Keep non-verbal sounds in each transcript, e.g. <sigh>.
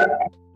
Yeah.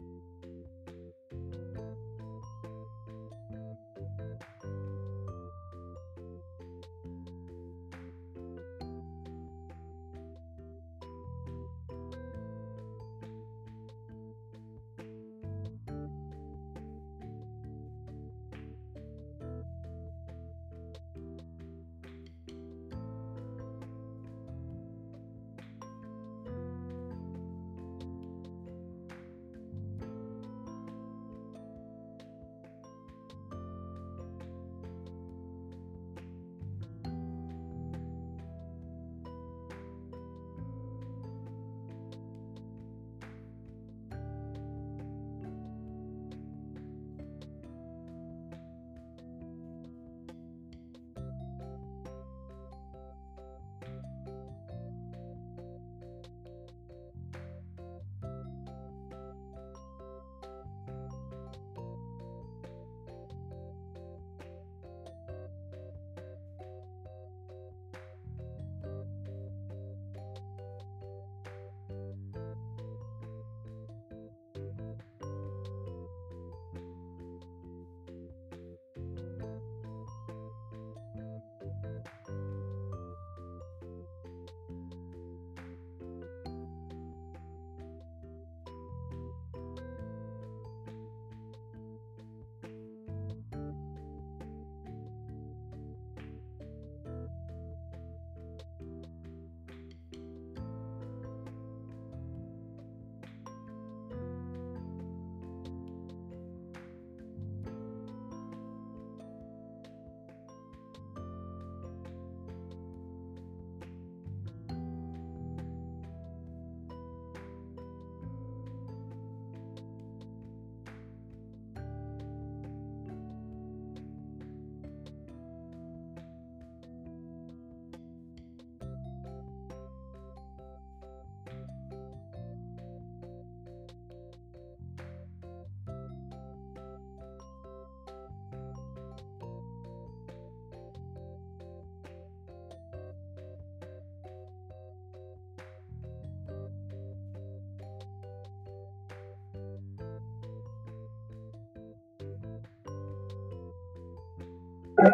You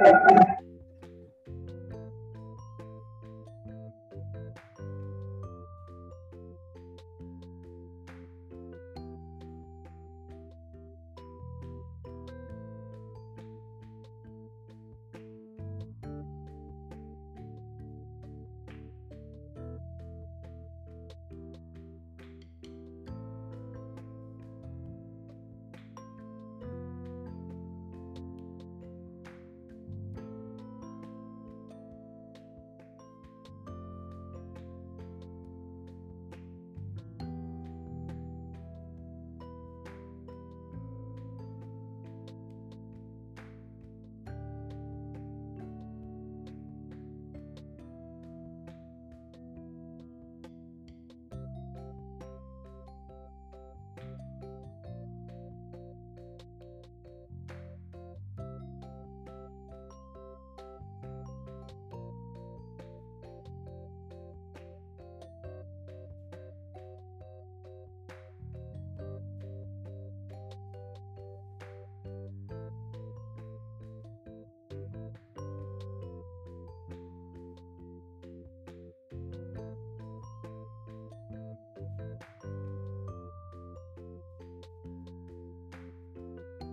<laughs>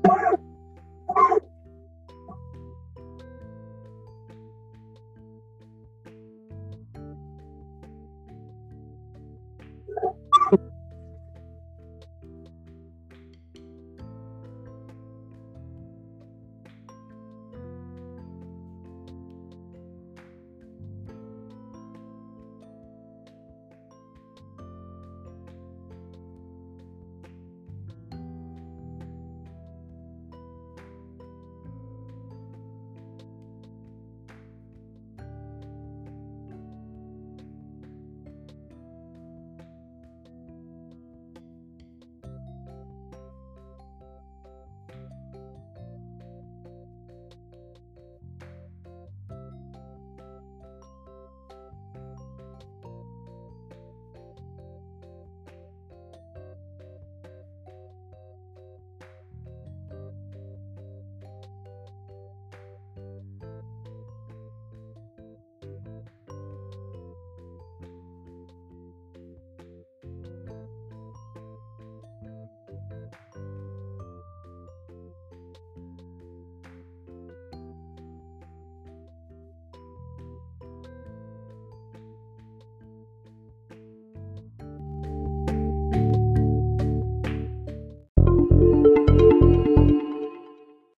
Bye.